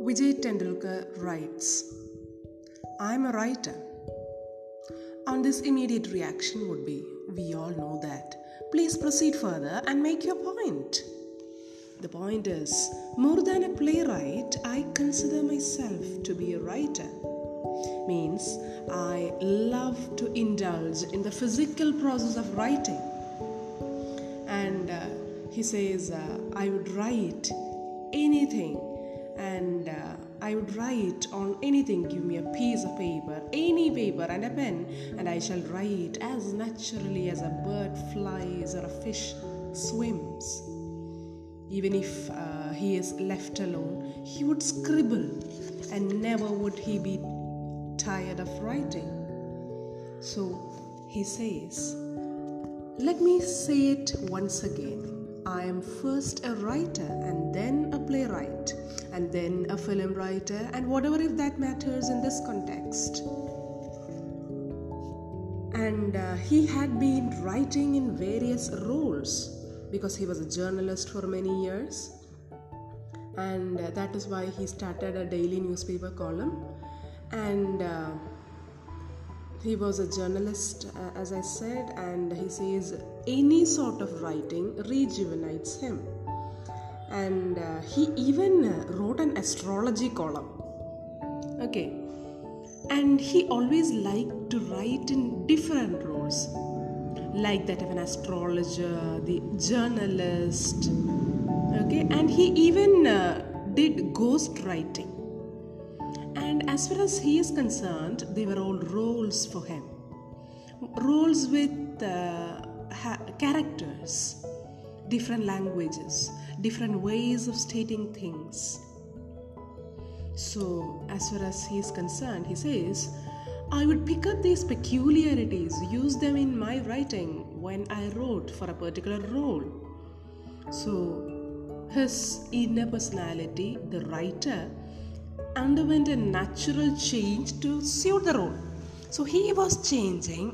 Vijay Tendulkar writes, I am a writer. On this immediate reaction would be, we all know that. Please proceed further and make your point. The point is, more than a playwright, I consider myself to be a writer. Means I love to indulge in the physical process of writing. And uh, he says, uh, I would write anything I would write on anything. Give me a piece of paper, any paper, and a pen, and I shall write as naturally as a bird flies or a fish swims. Even if uh, he is left alone, he would scribble, and never would he be tired of writing. So he says, Let me say it once again. I am first a writer and then a playwright and then a film writer and whatever if that matters in this context. And uh, he had been writing in various roles because he was a journalist for many years. And uh, that is why he started a daily newspaper column. And uh, he was a journalist uh, as i said and he says any sort of writing rejuvenates him and uh, he even uh, wrote an astrology column. Okay. And he always liked to write in different roles. Like that of an astrologer the journalist. Okay. And he even uh, did ghost writing. And as far as he is concerned they were all roles for him. Roles with uh, ha- characters different languages different ways of stating things. So as far as he is concerned he says i would pick up these peculiarities use them in my writing when i wrote for a particular role. So his inner personality the writer underwent a natural change to suit the role. So he was changing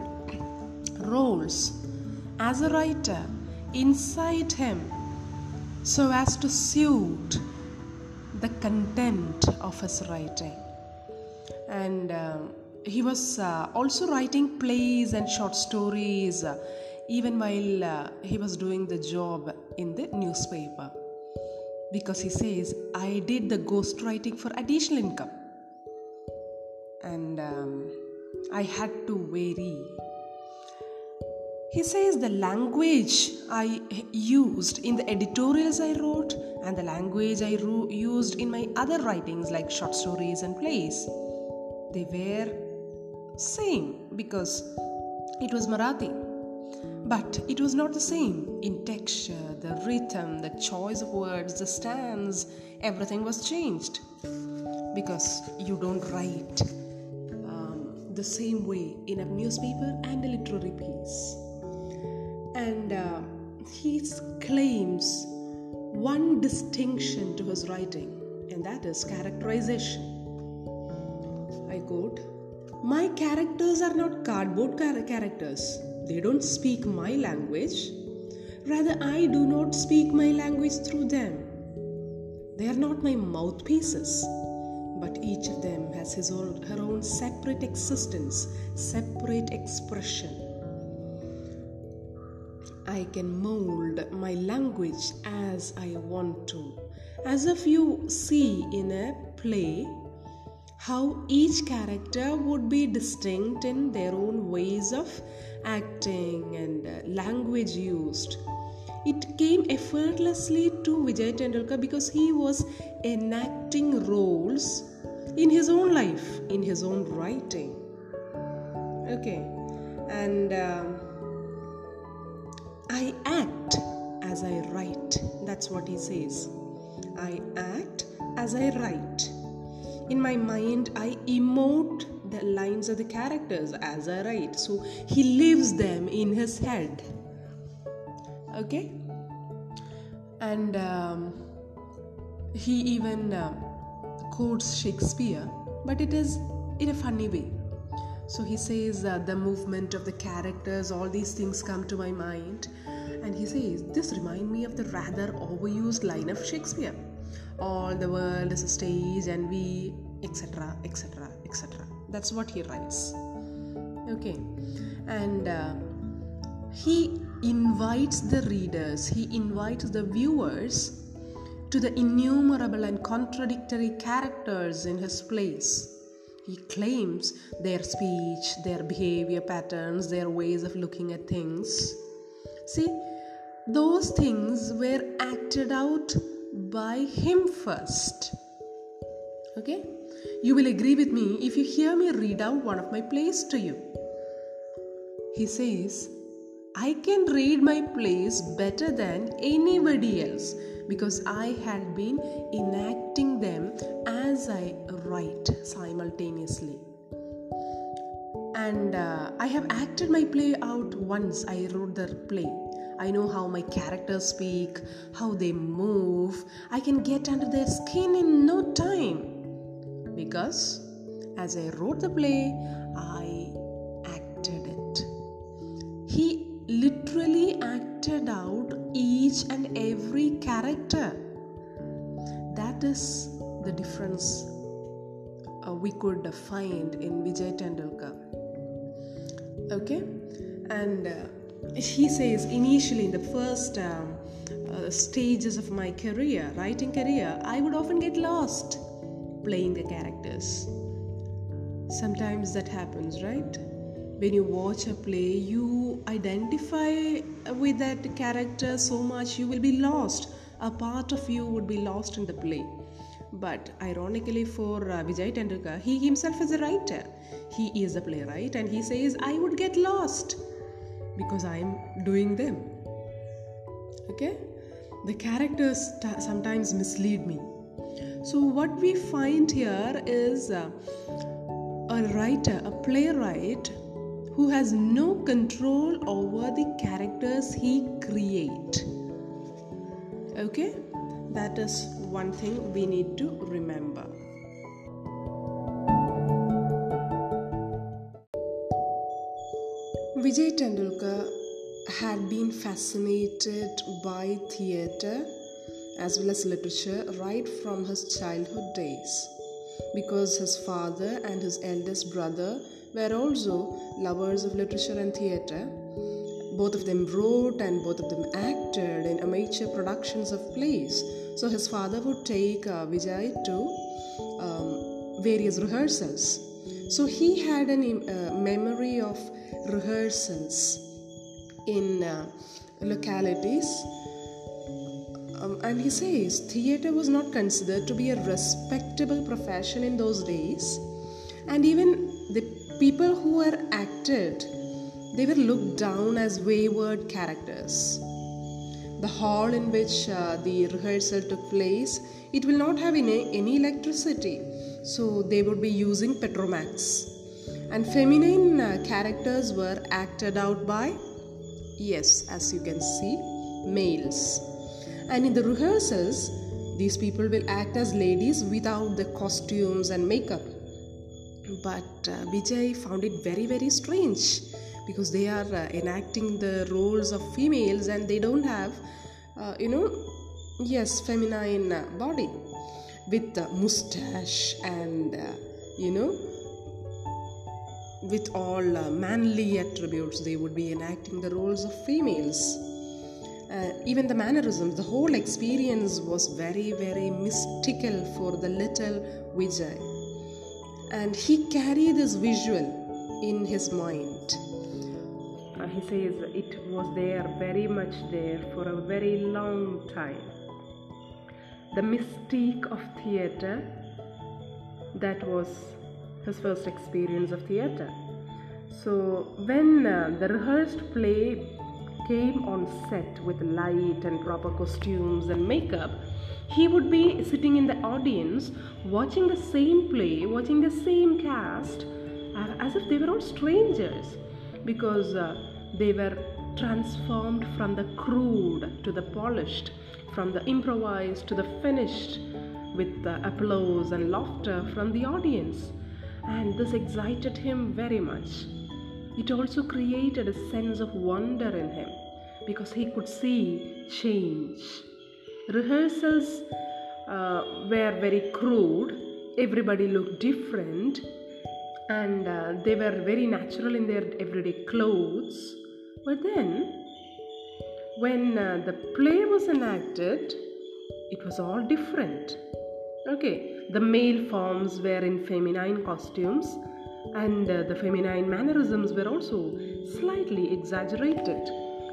roles as a writer inside him so as to suit the content of his writing. And uh, he was uh, also writing plays and short stories uh, even while uh, he was doing the job in the newspaper because he says, I did the ghostwriting for additional income. And um, I had to vary. He says the language I used in the editorials I wrote and the language I ro- used in my other writings like short stories and plays, they were same because it was Marathi. But it was not the same in texture, the rhythm, the choice of words, the stance, everything was changed because you don't write um, the same way in a newspaper and a literary piece. And uh, he claims one distinction to his writing, and that is characterization. I quote My characters are not cardboard characters they don't speak my language. Rather, I do not speak my language through them. They are not my mouthpieces, but each of them has his own, her own separate existence, separate expression. I can mold my language as I want to. As if you see in a play how each character would be distinct in their own ways of acting and uh, language used. It came effortlessly to Vijay Tendulkar because he was enacting roles in his own life, in his own writing. Okay, and um, as I write. That's what he says. I act as I write. In my mind i emote the lines of the characters as i write. So he lives them in his head. Okay? And um, he even uh, quotes shakespeare but it is in a funny way. So he says uh, the movement of the characters all these things come to my mind and he says this remind me of the rather overused line of shakespeare. All the world is a stage and we etc etc etc that's what he writes. Okay. And uh, he invites the readers he invites the viewers to the innumerable and contradictory characters in his plays. He claims their speech their behavior patterns their ways of looking at things. See those things were acted out by him first. Okay? You will agree with me if you hear me read out one of my plays to you. He says, I can read my plays better than anybody else because I had been enacting them as I write simultaneously. And uh, I have acted my play out once I wrote the play I know how my characters speak, how they move. I can get under their skin in no time. Because as I wrote the play, I acted it. He literally acted out each and every character. That is the difference uh, we could find in Vijay Tendulkar. Okay? And uh, he says initially in the first um, uh, stages of my career writing career i would often get lost playing the characters. Sometimes that happens right? When you watch a play you identify with that character so much you will be lost. A part of you would be lost in the play. But ironically for uh, Vijay Tendulkar, he himself is a writer. He is a playwright and he says, I would get lost because I am doing them. Okay? The characters t- sometimes mislead me. So, what we find here is uh, a writer, a playwright who has no control over the characters he create. Okay? That is one thing we need to remember. Vijay Tendulkar had been fascinated by theatre as well as literature right from his childhood days because his father and his eldest brother were also lovers of literature and theatre. Both of them wrote and both of them acted in amateur productions of plays. So his father would take uh, Vijay to um, various rehearsals. So he had a uh, memory of rehearsals in uh, localities. Um, and he says theatre was not considered to be a respectable profession in those days, and even the people who were acted they were looked down as wayward characters. The hall in which uh, the rehearsal took place it will not have any, any electricity, so they would be using Petromax. And feminine uh, characters were acted out by yes as you can see males. And in the rehearsals these people will act as ladies without the costumes and makeup. But uh, vijay found it very very strange because they are uh, enacting the roles of females and they don't have uh, you know yes feminine uh, body with the mustache and uh, you know with all uh, manly attributes, they would be enacting the roles of females. Uh, even the mannerisms, the whole experience was very, very mystical for the little Vijay. And he carried this visual in his mind. Uh, he says it was there, very much there, for a very long time. The mystique of theatre that was his first experience of theatre. So, when uh, the rehearsed play came on set with light and proper costumes and makeup, he would be sitting in the audience watching the same play, watching the same cast, uh, as if they were all strangers because uh, they were transformed from the crude to the polished, from the improvised to the finished, with the applause and laughter from the audience and this excited him very much. It also created a sense of wonder in him because he could see change. Rehearsals uh, were very crude. Everybody looked different, and uh, they were very natural in their everyday clothes. But then, when uh, the play was enacted, it was all different. Okay, the male forms were in feminine costumes, and uh, the feminine mannerisms were also slightly exaggerated.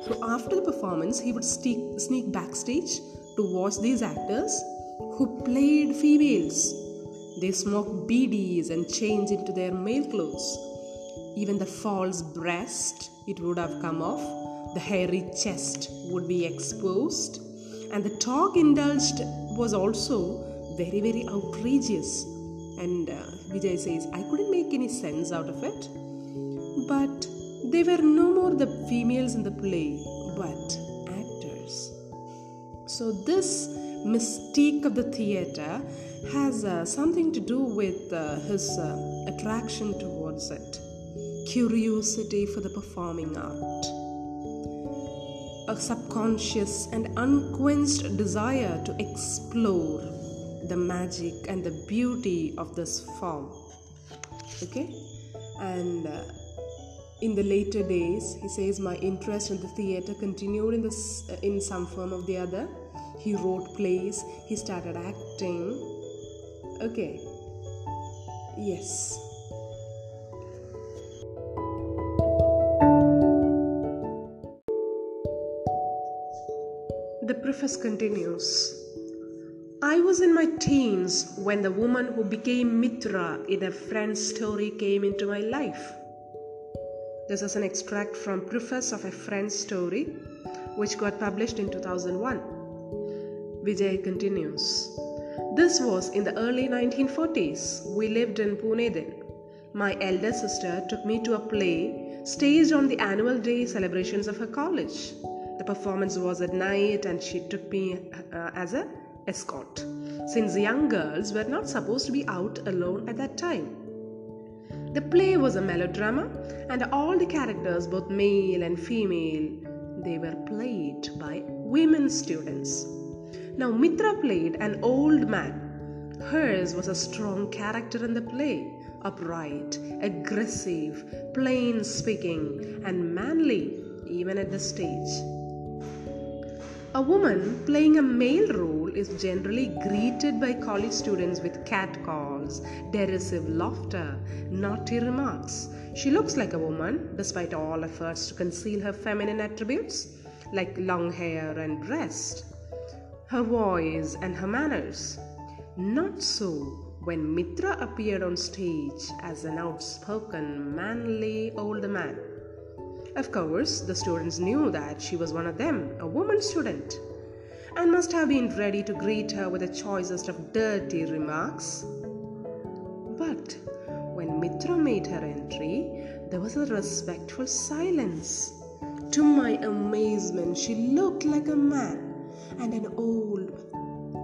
So, after the performance, he would sneak, sneak backstage to watch these actors who played females. They smoked beedies and changed into their male clothes. Even the false breast, it would have come off, the hairy chest would be exposed, and the talk indulged was also very, very outrageous. And uh, Vijay says, I couldn't make any sense out of it. But they were no more the females in the play, but actors. So, this mystique of the theatre has uh, something to do with uh, his uh, attraction towards it, curiosity for the performing art, a subconscious and unquenched desire to explore the magic and the beauty of this form. Okay, and uh, in the later days, he says, my interest in the theatre continued in this uh, in some form or the other. He wrote plays. He started acting. Okay. Yes. The preface continues. I was in my teens when the woman who became Mitra in a friend's story came into my life. This is an extract from Preface of a Friend's Story, which got published in 2001. Vijay continues. This was in the early 1940s. We lived in Pune then. My elder sister took me to a play staged on the annual day celebrations of her college. The performance was at night and she took me uh, as a escort since young girls were not supposed to be out alone at that time. The play was a melodrama, and all the characters, both male and female, they were played by women students. Now, Mitra played an old man. Hers was a strong character in the play, upright, aggressive, plain speaking, and manly even at the stage. A woman playing a male role is generally greeted by college students with catcalls, derisive laughter, naughty remarks. She looks like a woman despite all efforts to conceal her feminine attributes, like long hair and breast, her voice and her manners. Not so when Mitra appeared on stage as an outspoken, manly old man. Of course, the students knew that she was one of them, a woman student, and must have been ready to greet her with the choicest of dirty remarks. But when Mitra made her entry, there was a respectful silence. To my amazement, she looked like a man and an old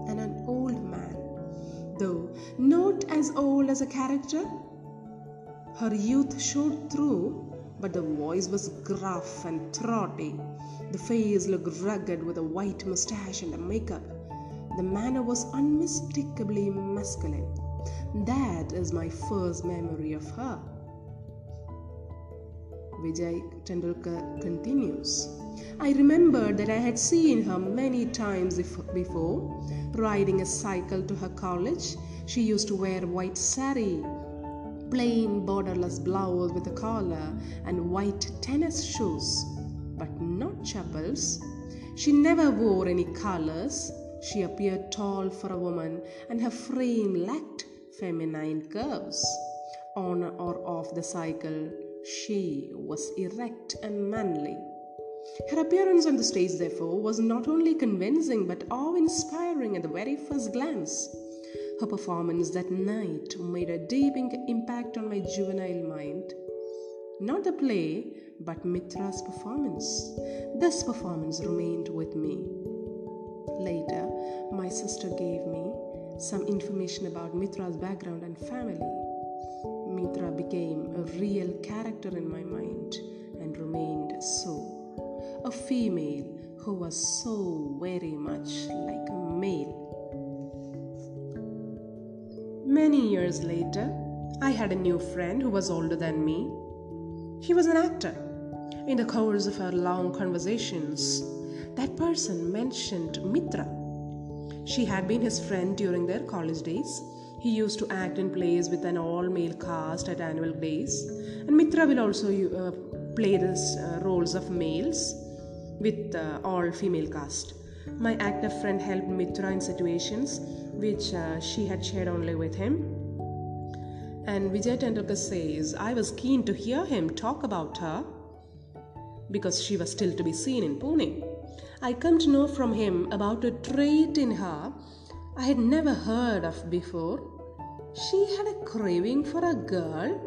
and an old man, though not as old as a character. Her youth showed through but the voice was gruff and throaty. The face looked rugged with a white mustache and a makeup. The manner was unmistakably masculine. That is my first memory of her. Vijay Tendulkar continues. I remembered that I had seen her many times before, riding a cycle to her college. She used to wear white sari plain borderless blouse with a collar and white tennis shoes, but not chappals. She never wore any colors. She appeared tall for a woman, and her frame lacked feminine curves. On or off the cycle, she was erect and manly. Her appearance on the stage, therefore, was not only convincing but awe inspiring at the very first glance. Her performance that night made a deep impact on my juvenile mind. Not the play, but Mitra's performance. This performance remained with me. Later, my sister gave me some information about Mitra's background and family. Mitra became a real character in my mind and remained so. A female who was so very much like a male. Many years later, I had a new friend who was older than me. He was an actor. In the course of our long conversations, that person mentioned Mitra. She had been his friend during their college days. He used to act in plays with an all male cast at annual days, and Mitra will also uh, play the uh, roles of males with uh, all female cast. My actor friend helped Mitra in situations which uh, she had shared only with him. And Vijay Tendulkar says, I was keen to hear him talk about her because she was still to be seen in Pune. I come to know from him about a trait in her I had never heard of before. She had a craving for a girl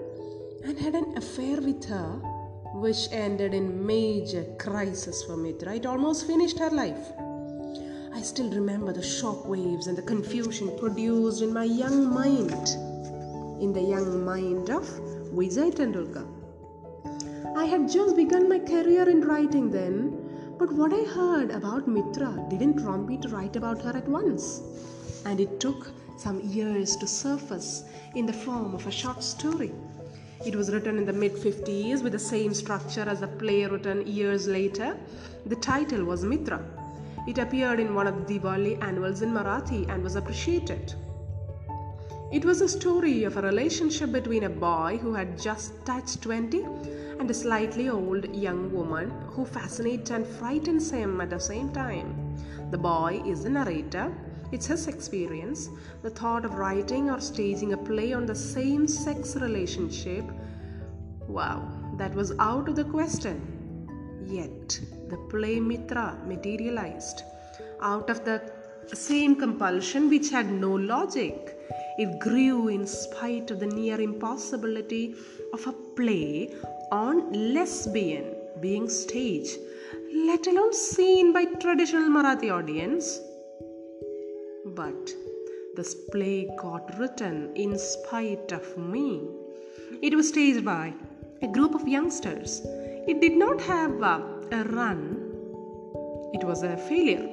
and had an affair with her, which ended in major crisis for Mitra. It almost finished her life. I still remember the shock waves and the confusion produced in my young mind, in the young mind of Vijay Tendulkar. I had just begun my career in writing then, but what I heard about Mitra didn't prompt me to write about her at once, and it took some years to surface in the form of a short story. It was written in the mid 50s with the same structure as the play written years later. The title was Mitra it appeared in one of the Diwali annuals in Marathi and was appreciated. It was a story of a relationship between a boy who had just touched 20 and a slightly old young woman who fascinates and frightens him at the same time. The boy is the narrator. It's his experience. The thought of writing or staging a play on the same sex relationship, wow, that was out of the question. Yet, the play Mitra materialized out of the same compulsion which had no logic. It grew in spite of the near impossibility of a play on lesbian being staged, let alone seen by traditional Marathi audience. But this play got written in spite of me. It was staged by a group of youngsters it did not have a run, it was a failure.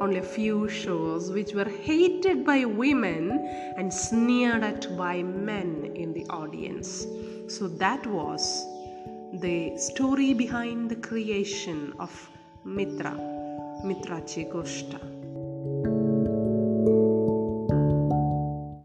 Only a few shows which were hated by women and sneered at by men in the audience. So that was the story behind the creation of Mitra, Mitrachi Goshta.